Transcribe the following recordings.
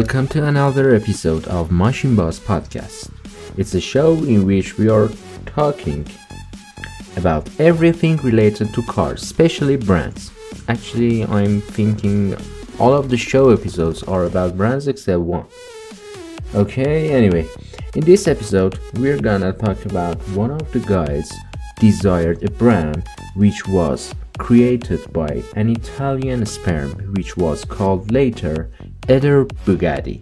welcome to another episode of Machine Boss Podcast. It's a show in which we are talking about everything related to cars, especially brands. Actually, I'm thinking all of the show episodes are about brands except one. Okay, anyway, in this episode, we're gonna talk about one of the guys desired a brand which was created by an Italian sperm which was called later Eder Bugatti,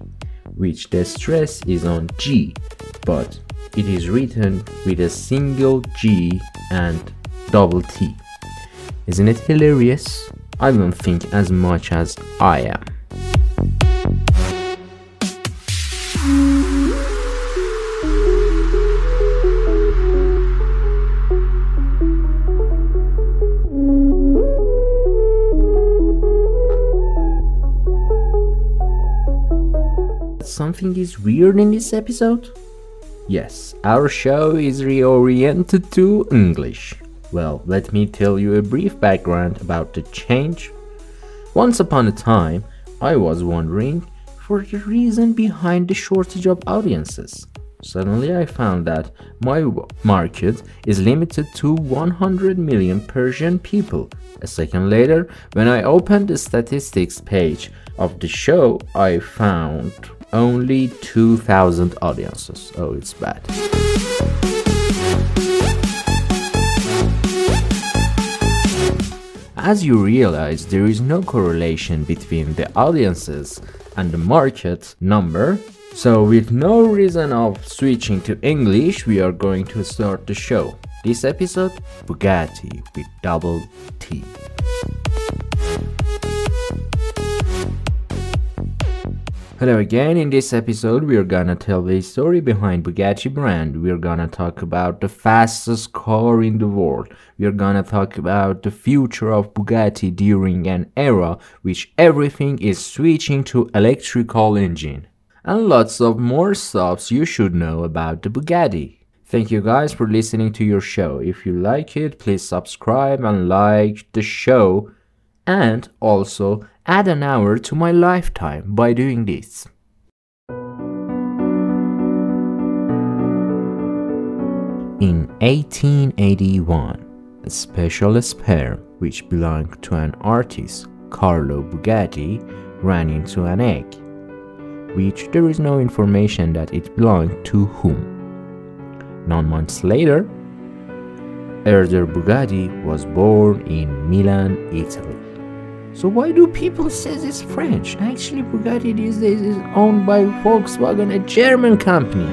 which the stress is on G, but it is written with a single G and double T. Isn't it hilarious? I don't think as much as I am. Something is weird in this episode? Yes, our show is reoriented to English. Well, let me tell you a brief background about the change. Once upon a time, I was wondering for the reason behind the shortage of audiences. Suddenly, I found that my market is limited to 100 million Persian people. A second later, when I opened the statistics page of the show, I found only 2,000 audiences. Oh, it's bad. As you realize, there is no correlation between the audiences and the market number. So, with no reason of switching to English, we are going to start the show. This episode Bugatti with double T. Hello again, in this episode we are gonna tell the story behind Bugatti brand. We are gonna talk about the fastest car in the world. We are gonna talk about the future of Bugatti during an era which everything is switching to electrical engine. And lots of more stuffs you should know about the Bugatti. Thank you guys for listening to your show. If you like it, please subscribe and like the show and also add an hour to my lifetime by doing this. In 1881, a special sperm which belonged to an artist, Carlo Bugatti, ran into an egg, which there is no information that it belonged to whom. Nine months later, Eder Bugatti was born in Milan, Italy. So why do people say it's French? Actually, Bugatti these days is owned by Volkswagen, a German company.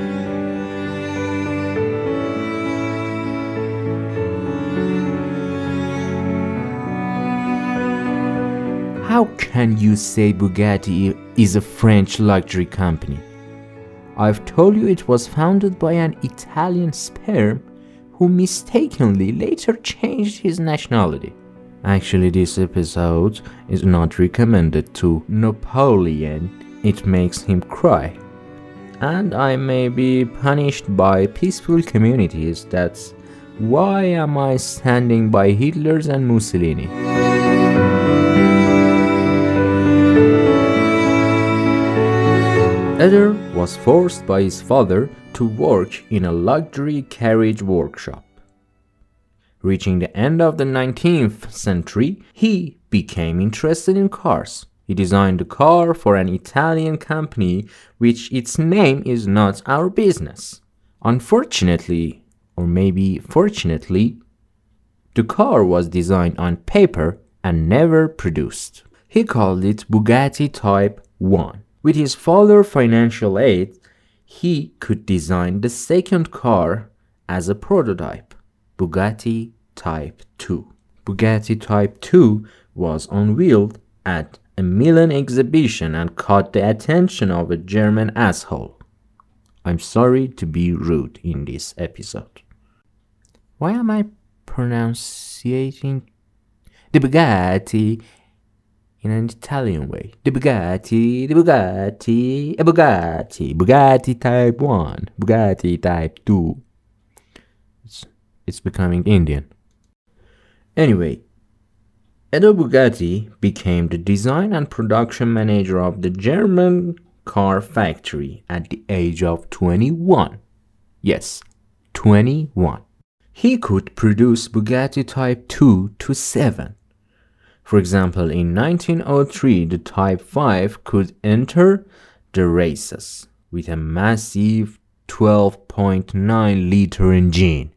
How can you say Bugatti is a French luxury company? I've told you it was founded by an Italian sperm who mistakenly later changed his nationality. Actually, this episode is not recommended to Napoleon, it makes him cry. And I may be punished by peaceful communities, that's why am I standing by Hitler's and Mussolini? Eder was forced by his father to work in a luxury carriage workshop. Reaching the end of the 19th century, he became interested in cars. He designed a car for an Italian company, which its name is not our business. Unfortunately, or maybe fortunately, the car was designed on paper and never produced. He called it Bugatti Type 1. With his father's financial aid, he could design the second car as a prototype, Bugatti Type 2. Bugatti Type 2 was unveiled at a Milan exhibition and caught the attention of a German asshole. I'm sorry to be rude in this episode. Why am I pronouncing the Bugatti in an Italian way? The Bugatti, the Bugatti, a Bugatti, Bugatti Type 1, Bugatti Type 2. It's, it's becoming Indian. Anyway, Edo Bugatti became the design and production manager of the German car factory at the age of 21. Yes, 21. He could produce Bugatti Type 2 to 7. For example, in 1903, the Type 5 could enter the races with a massive 12.9 liter engine.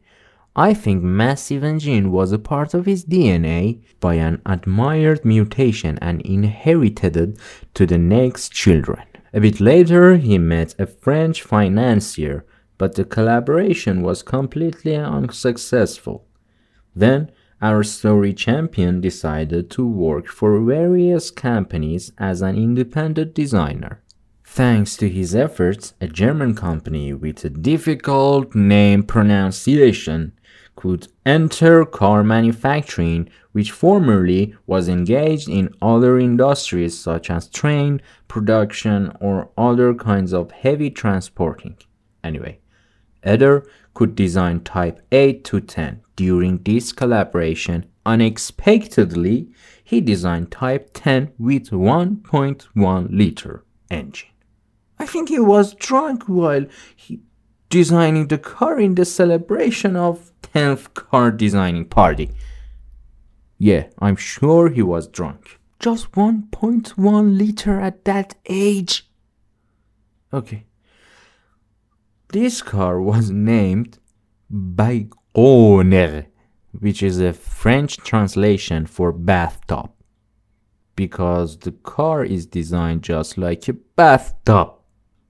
I think massive engine was a part of his DNA by an admired mutation and inherited it to the next children. A bit later, he met a French financier, but the collaboration was completely unsuccessful. Then, our story champion decided to work for various companies as an independent designer. Thanks to his efforts, a German company with a difficult name pronunciation could enter car manufacturing, which formerly was engaged in other industries such as train production or other kinds of heavy transporting. Anyway, Eder could design Type 8 to 10. During this collaboration, unexpectedly, he designed Type 10 with 1.1 liter engine. I think he was drunk while he designing the car in the celebration of 10th car designing party. Yeah, I'm sure he was drunk. Just 1.1 liter at that age. Okay. This car was named Baignoire, which is a French translation for bathtub, because the car is designed just like a bathtub.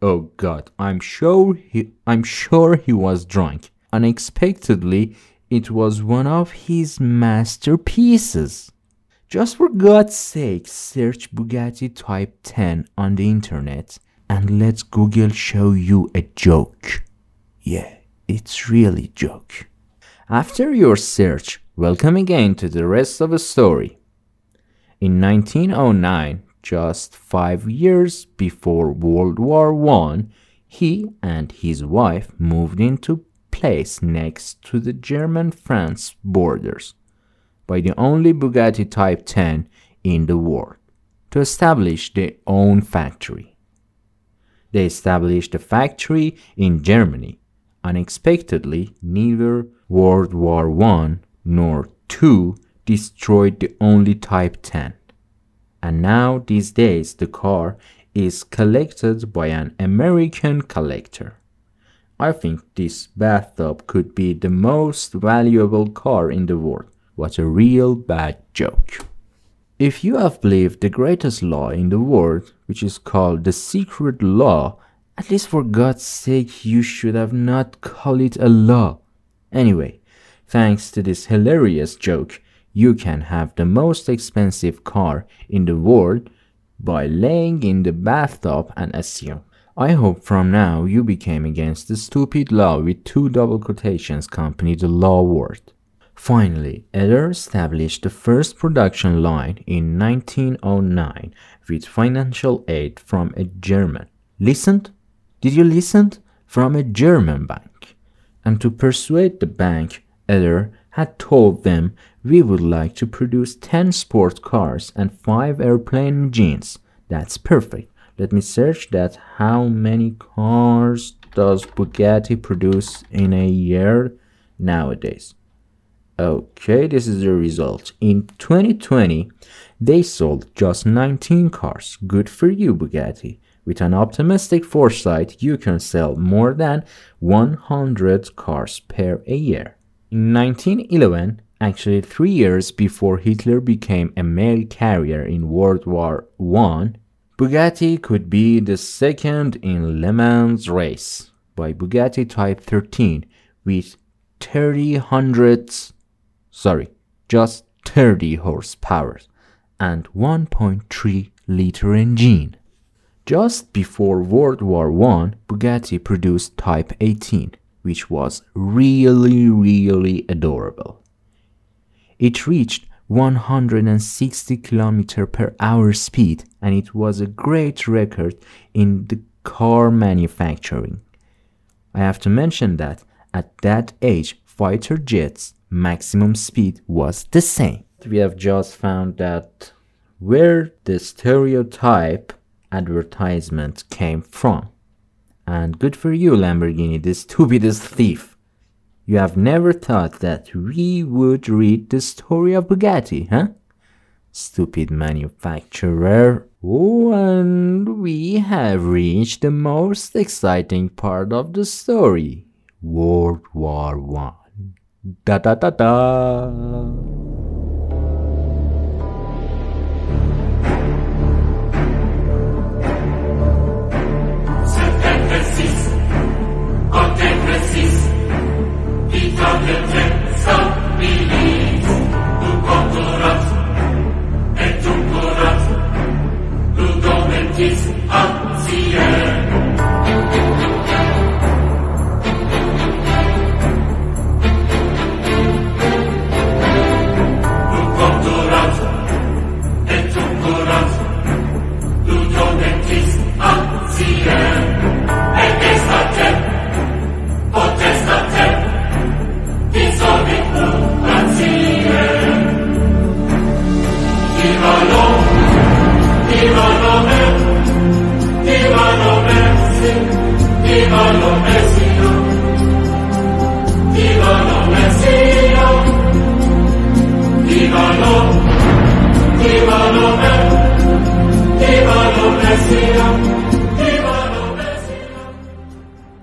Oh god, I'm sure he I'm sure he was drunk. Unexpectedly, it was one of his masterpieces. Just for God's sake, search Bugatti Type 10 on the internet and let Google show you a joke. Yeah, it's really joke. After your search, welcome again to the rest of the story. In 1909, just five years before World War I, he and his wife moved into place next to the German-France borders by the only Bugatti Type 10 in the world to establish their own factory. They established a factory in Germany. Unexpectedly, neither World War I nor II destroyed the only Type 10 and now these days the car is collected by an American collector. I think this bathtub could be the most valuable car in the world. What a real bad joke. If you have believed the greatest law in the world, which is called the secret law, at least for God's sake, you should have not called it a law. Anyway, thanks to this hilarious joke, you can have the most expensive car in the world by laying in the bathtub and assume. I hope from now you became against the stupid law with two double quotations company the law word. Finally, Eder established the first production line in 1909 with financial aid from a German. Listened? Did you listen? From a German bank. And to persuade the bank, Eder had told them we would like to produce 10 sport cars and 5 airplane engines. That's perfect. Let me search that. How many cars does Bugatti produce in a year nowadays? Okay, this is the result. In 2020, they sold just 19 cars. Good for you, Bugatti. With an optimistic foresight, you can sell more than 100 cars per year. In 1911, actually three years before Hitler became a mail carrier in World War I, Bugatti could be the second in Le Mans race by Bugatti Type 13 with 30 hundreds, sorry, just 30 horsepower and 1.3 liter engine. Just before World War I, Bugatti produced Type 18, which was really, really adorable. It reached 160 km per hour speed and it was a great record in the car manufacturing. I have to mention that at that age, fighter jets' maximum speed was the same. We have just found that where the stereotype advertisement came from. And good for you, Lamborghini, the stupidest thief. You have never thought that we would read the story of Bugatti, huh? Stupid manufacturer. Oh, and we have reached the most exciting part of the story World War One. Da da da da.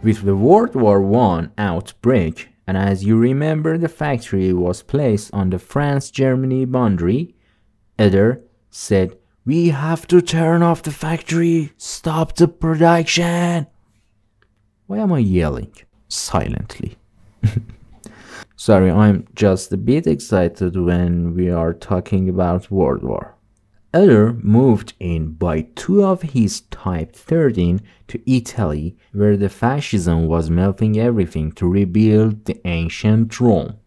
With the World War I outbreak, and as you remember, the factory was placed on the France Germany boundary, Eder said, We have to turn off the factory, stop the production. Why am I yelling silently? Sorry, I'm just a bit excited when we are talking about World War. Eder moved in by two of his Type 13 to Italy, where the fascism was melting everything to rebuild the ancient Rome.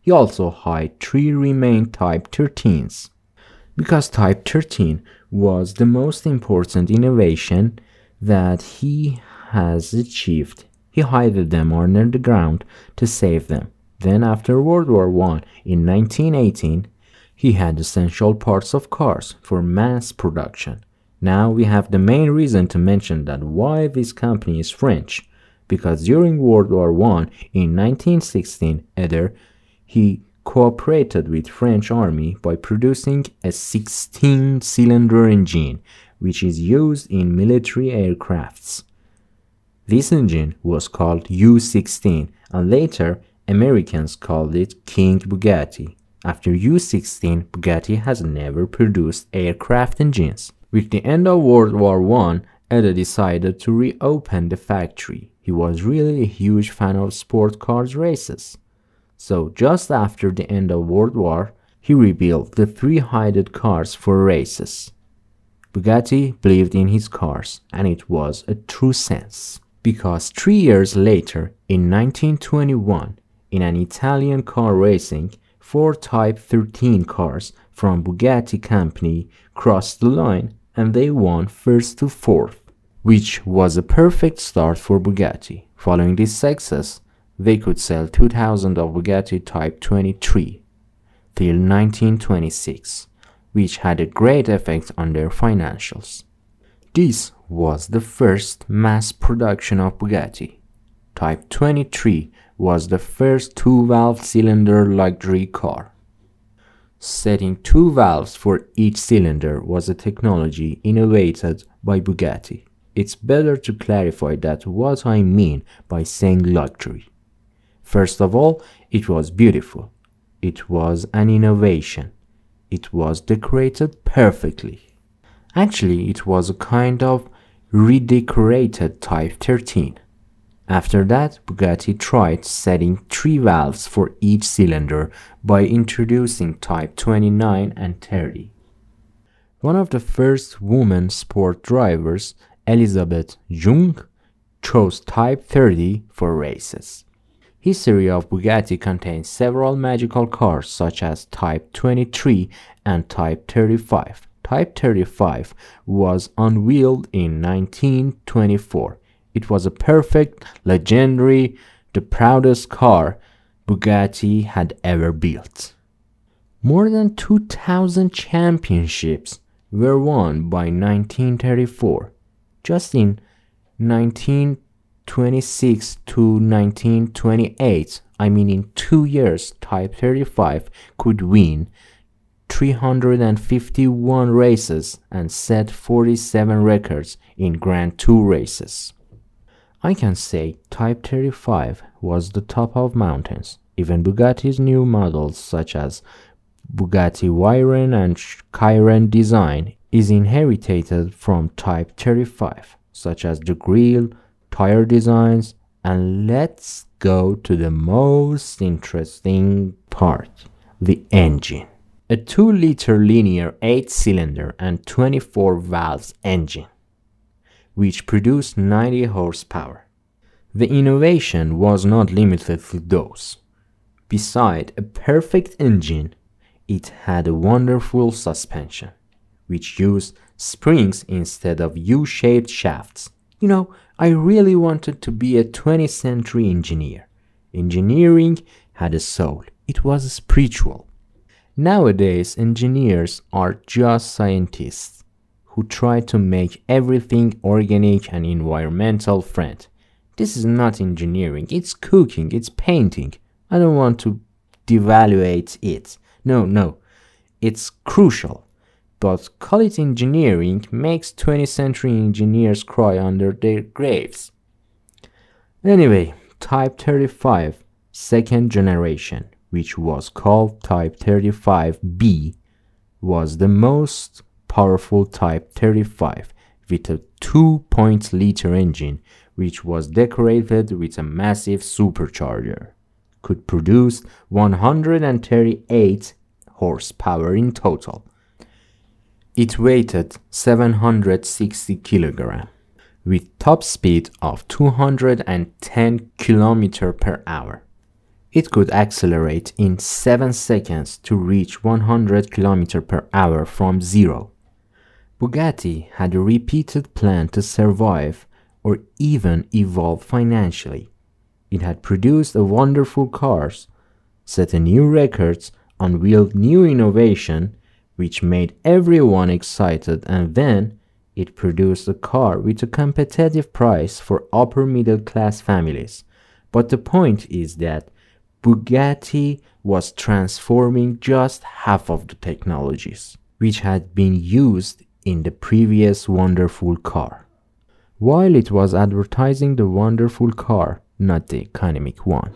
He also hired three remaining Type 13s. Because Type 13 was the most important innovation that he has achieved, he hid them under the ground to save them. Then, after World War I in 1918, he had essential parts of cars for mass production. Now we have the main reason to mention that why this company is French, because during World War I in 1916, Eder he cooperated with French army by producing a 16-cylinder engine which is used in military aircrafts. This engine was called U-16 and later Americans called it King Bugatti. After U-16, Bugatti has never produced aircraft engines. With the end of World War I, Eder decided to reopen the factory. He was really a huge fan of sport cars races. So just after the end of World War, he rebuilt the three-headed cars for races. Bugatti believed in his cars, and it was a true sense. Because three years later, in 1921, in an Italian car racing, four Type 13 cars from Bugatti company crossed the line and they won first to fourth, which was a perfect start for Bugatti. Following this success, they could sell 2000 of Bugatti Type 23 till 1926, which had a great effect on their financials. This was the first mass production of Bugatti. Type 23 was the first two-valve cylinder luxury car. Setting two valves for each cylinder was a technology innovated by Bugatti. It's better to clarify that what I mean by saying luxury. First of all, it was beautiful. It was an innovation. It was decorated perfectly. Actually, it was a kind of redecorated Type 13. After that, Bugatti tried setting three valves for each cylinder by introducing Type 29 and 30. One of the first women sport drivers, Elizabeth Junek, chose Type 30 for races. History of Bugatti contains several magical cars such as Type 23 and Type 35. Type 35 was unveiled in 1924 it was a perfect, legendary, the proudest car Bugatti had ever built. More than 2,000 championships were won by 1934. Just in 1926 to 1928, I mean in two years, Type 35 could win 351 races and set 47 records in Grand Tour races. I can say Type 35 was the top of mountains. Even Bugatti's new models such as Bugatti Veyron and Chiron design is inherited from Type 35, such as the grille, tire designs, and let's go to the most interesting part the engine. A 2 liter linear 8 cylinder and 24 valves engine, which produced 90 horsepower. The innovation was not limited to those. Beside a perfect engine, it had a wonderful suspension, which used springs instead of U shaped shafts. You know, I really wanted to be a 20th century engineer. Engineering had a soul, it was spiritual. Nowadays, engineers are just scientists who try to make everything organic and environmental friend. This is not engineering, it's cooking, it's painting. I don't want to devaluate it. No, no. It's crucial. But call it engineering makes 20th century engineers cry under their graves. Anyway, Type 35, second generation, which was called Type 35B, was the most powerful Type 35 with a 2.0 liter engine which was decorated with a massive supercharger could produce 138 horsepower in total. It weighed 760 kg with top speed of 210 km per hour. It could accelerate in 7 seconds to reach 100 km per hour from zero. Bugatti had a repeated plan to survive or even evolve financially. It had produced a wonderful cars, set a new records, unveiled new innovation, which made everyone excited, and then it produced a car with a competitive price for upper middle class families. But the point is that Bugatti was transforming just half of the technologies which had been used in the previous wonderful car. While it was advertising the wonderful car, not the economic one.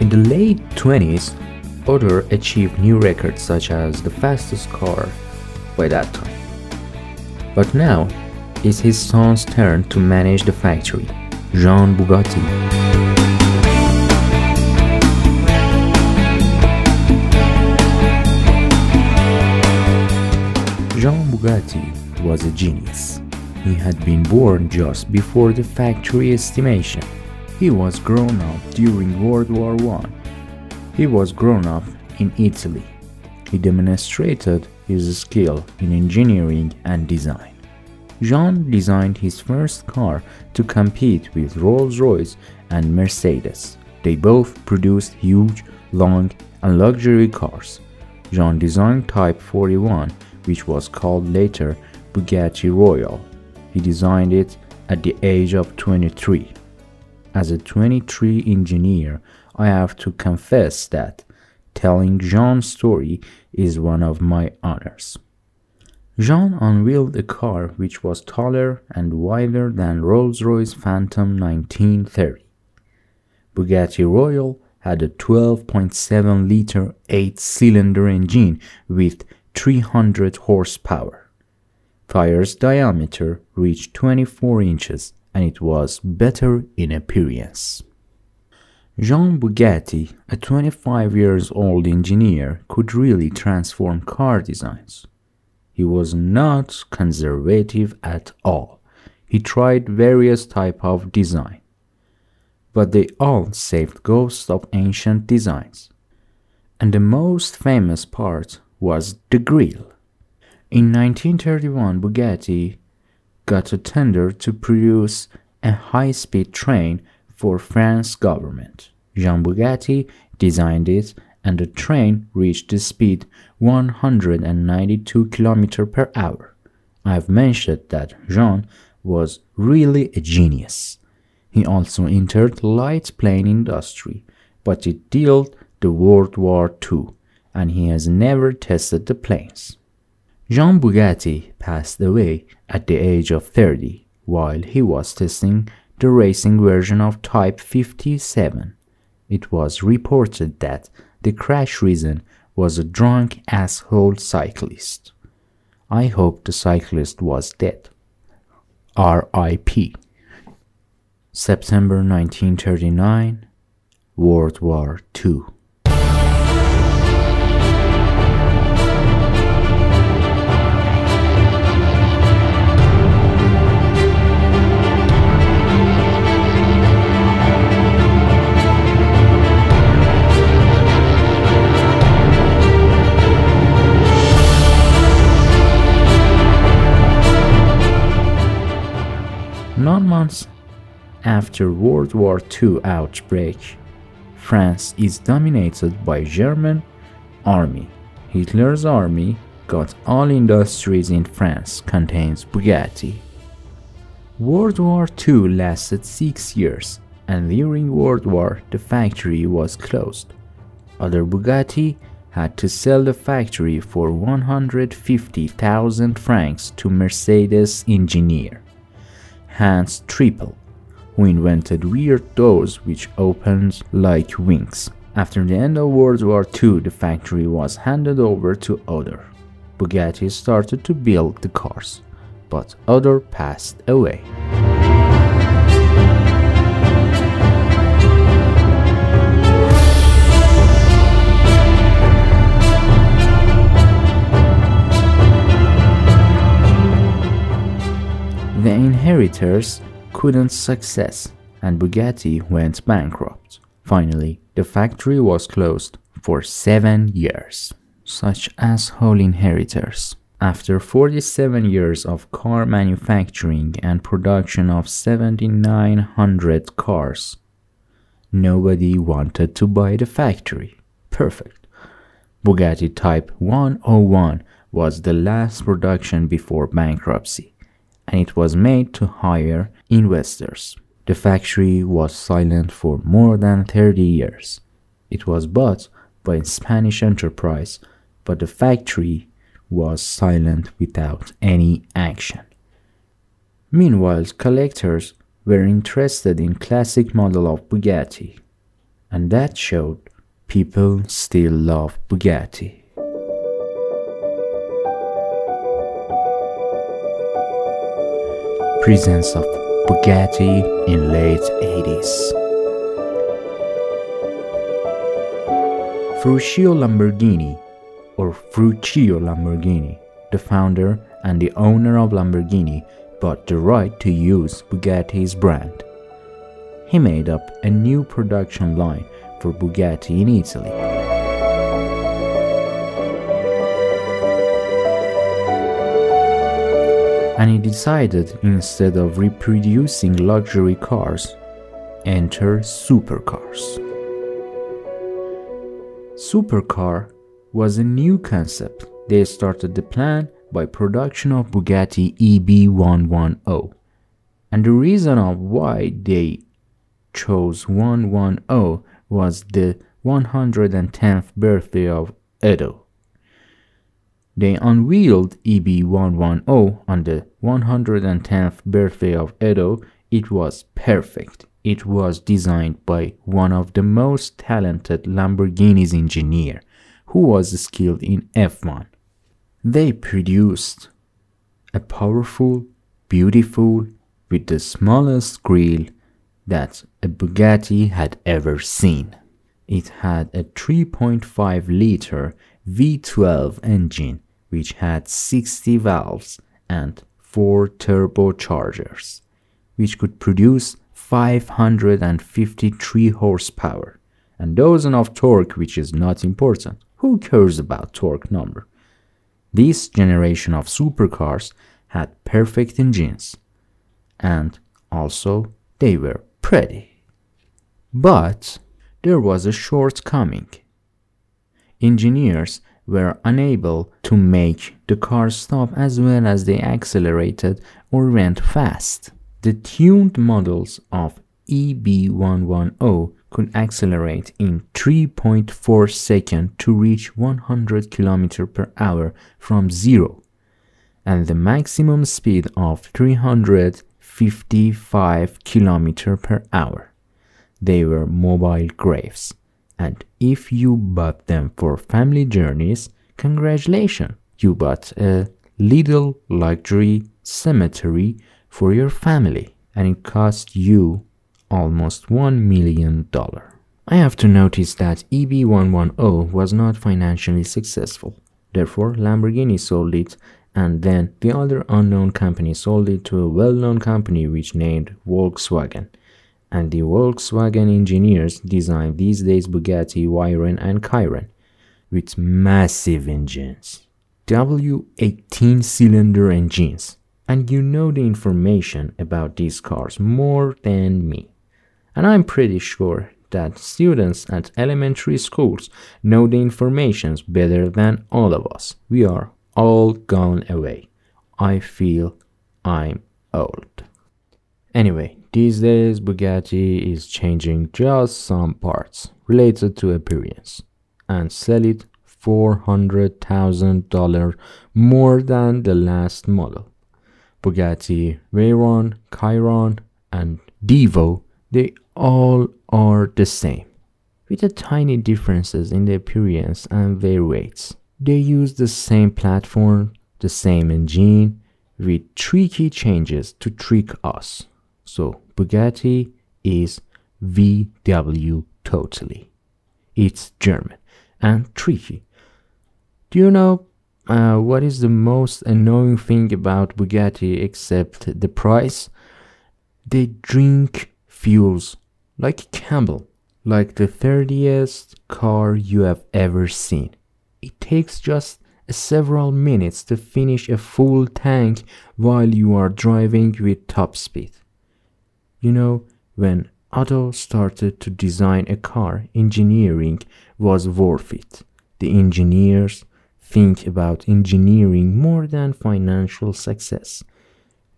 In the late 20s, Odor achieved new records such as the fastest car by that time. But now, it's his son's turn to manage the factory. Jean Bugatti. Jean Bugatti was a genius. He had been born just before the factory estimation. He was grown up during World War I. He was grown up in Italy. He demonstrated his skill in engineering and design. Jean designed his first car to compete with Rolls-Royce and Mercedes. They both produced huge, long, and luxury cars. Jean designed Type 41, which was called later Bugatti Royale. He designed it at the age of 23. As a 23 engineer, I have to confess that telling Jean's story is one of my honors. Jean unveiled a car which was taller and wider than Rolls-Royce Phantom 1930. Bugatti Royale had a 12.7 liter 8 cylinder engine with 300 horsepower. Tire's diameter reached 24 inches and it was better in appearance. Jean Bugatti, a 25 years old engineer, could really transform car designs. He was not conservative at all. He tried various type of design, but they all saved ghosts of ancient designs. And the most famous part was the grille. In 1931, Bugatti got a tender to produce a high-speed train for France government. Jean Bugatti designed it and the train reached the speed 192 km per hour. I've mentioned that Jean was really a genius. He also entered light plane industry, but it dealt the World War II, and he has never tested the planes. Jean Bugatti passed away at the age of 30 while he was testing the racing version of Type 57. It was reported that the crash reason was a drunk asshole cyclist. I hope the cyclist was dead. R.I.P. September 1939, World War II. After World War II outbreak, France is dominated by German army. Hitler's army got all industries in France contains Bugatti. World War II lasted 6 years and during World War the factory was closed. Other Bugatti had to sell the factory for 150,000 francs to Mercedes engineer. Hans Trippel, who invented weird doors which opened like wings. After the end of World War II, the factory was handed over to Other. Bugatti started to build the cars, but Other passed away. The inheritors couldn't success and Bugatti went bankrupt. Finally, the factory was closed for 7 years. Such asshole inheritors. After 47 years of car manufacturing and production of 7900 cars, nobody wanted to buy the factory. Perfect. Bugatti Type 101 was the last production before bankruptcy and it was made to hire investors. The factory was silent for more than 30 years. It was bought by a Spanish enterprise, but the factory was silent without any action. Meanwhile, collectors were interested in classic model of Bugatti, and that showed people still love Bugatti. presence of Bugatti in late 80s. Ferruccio Lamborghini or Ferruccio Lamborghini, the founder and the owner of Lamborghini, bought the right to use Bugatti's brand. He made up a new production line for Bugatti in Italy. And he decided instead of reproducing luxury cars, enter supercars. Supercar was a new concept. They started the plan by production of Bugatti EB110. And the reason of why they chose 110 was the 110th birthday of Edo. They unveiled EB110 on the 110th birthday of Edo. It was perfect. It was designed by one of the most talented Lamborghini's engineer who was skilled in F1. They produced a powerful, beautiful, with the smallest grille that a Bugatti had ever seen. It had a 3.5 liter V12 engine which had 60 valves and 4 turbochargers, which could produce 553 horsepower and dozen of torque, which is not important. Who cares about torque number? This generation of supercars had perfect engines and also they were pretty. But there was a shortcoming. Engineers were unable to make the car stop as well as they accelerated or went fast. The tuned models of EB110 could accelerate in 3.4 seconds to reach 100 km per hour from zero, and the maximum speed of 355 km per hour. They were mobile graves, and if you bought them for family journeys, congratulations, you bought a little luxury cemetery for your family, and it cost you almost $1 million. I have to notice that EB110 was not financially successful. Therefore, Lamborghini sold it, and then the other unknown company sold it to a well known company which named Volkswagen. And the Volkswagen engineers designed these days Bugatti, Veyron, and Chiron with massive engines. W18 cylinder engines. And you know the information about these cars more than me. And I'm pretty sure that students at elementary schools know the informations better than all of us. We are all gone away. I feel I'm old. Anyway, these days Bugatti is changing just some parts related to appearance and sell it $400,000 more than the last model. Bugatti Veyron, Chiron, and Divo, they all are the same, with the tiny differences in the appearance and their weights. They use the same platform, the same engine, with tricky changes to trick us. So Bugatti is VW totally. It's German and tricky. Do you know uh, what is the most annoying thing about Bugatti except the price? They drink fuels like Campbell, like the 30th car you have ever seen. It takes just several minutes to finish a full tank while you are driving with top speed. You know, when Otto started to design a car, engineering was worth it. The engineers think about engineering more than financial success.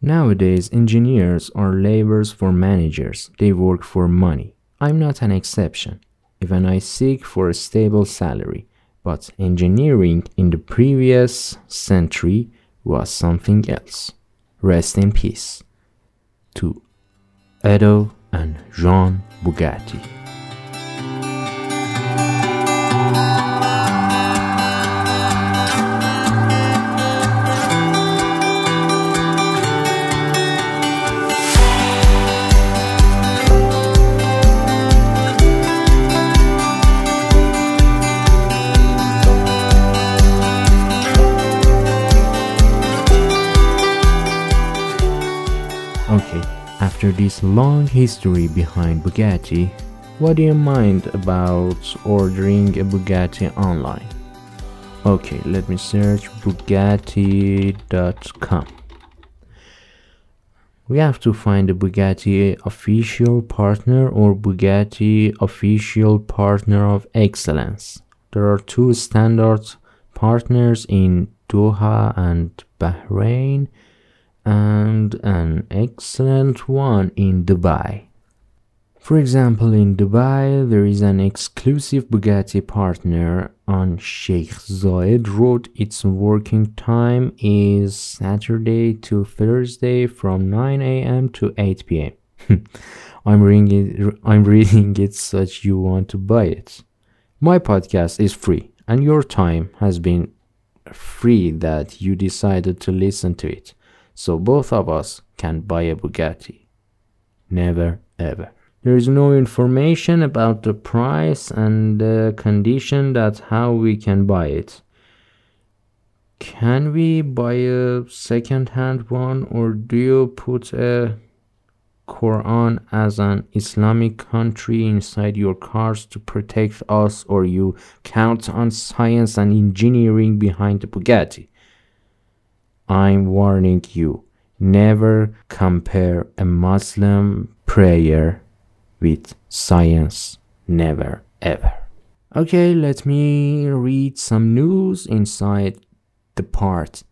Nowadays, engineers are laborers for managers. They work for money. I'm not an exception, even I seek for a stable salary. But engineering in the previous century was something else. Rest in peace to Edo and Jean Bugatti. After this long history behind Bugatti, what do you mind about ordering a Bugatti online? Okay, let me search Bugatti.com. We have to find a Bugatti official partner or Bugatti official partner of excellence. There are two standard partners in Doha and Bahrain and an excellent one in Dubai. For example, in Dubai, there is an exclusive Bugatti partner on Sheikh Zayed Road. Its working time is Saturday to Thursday from 9 a.m. to 8 p.m. I'm reading it, I'm reading it such you want to buy it. My podcast is free, and your time has been free that you decided to listen to it so both of us can buy a Bugatti. Never ever. There is no information about the price and the condition that how we can buy it. Can we buy a second hand one or do you put a Quran as an Islamic country inside your cars to protect us or you count on science and engineering behind the Bugatti? I'm warning you never compare a Muslim prayer with science. Never ever. Okay, let me read some news inside the part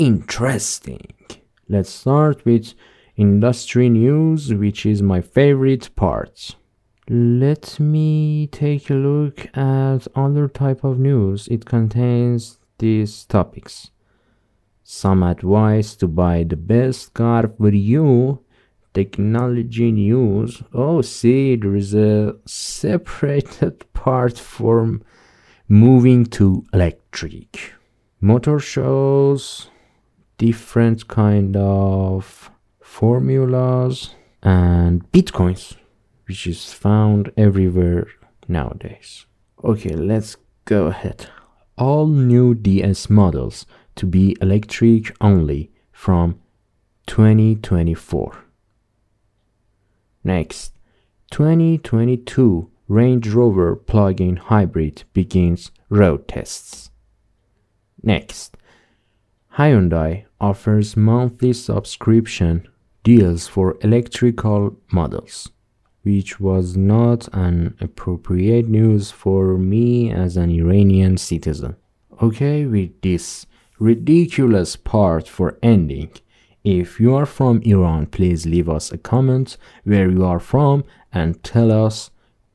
interesting. Let's start with industry news, which is my favorite part. Let me take a look at other type of news. It contains these topics. Some advice to buy the best car for you. Technology news. Oh, see, there is a separated part for moving to electric. Motor shows different kind of formulas and bitcoins which is found everywhere nowadays. Okay, let's go ahead. All new DS models to be electric only from 2024. Next, 2022 Range Rover plug-in hybrid begins road tests. Next, Hyundai offers monthly subscription deals for electrical models which was not an appropriate news for me as an Iranian citizen. Okay, with this ridiculous part for ending, if you are from Iran, please leave us a comment where you are from and tell us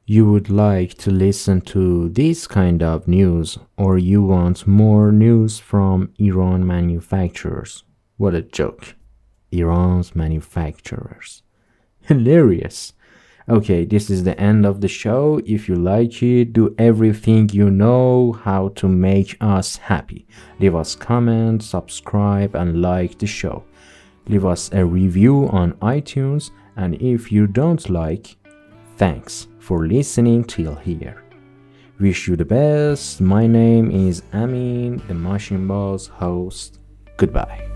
you would like to listen to this kind of news or you want more news from Iran manufacturers. What a joke. Iran's manufacturers. Hilarious. Okay, this is the end of the show. If you like it, do everything you know how to make us happy. Leave us comments, subscribe, and like the show. Leave us a review on iTunes, and if you don't like, thanks for listening till here. Wish you the best. My name is Amin, the Machine Boss host. Goodbye.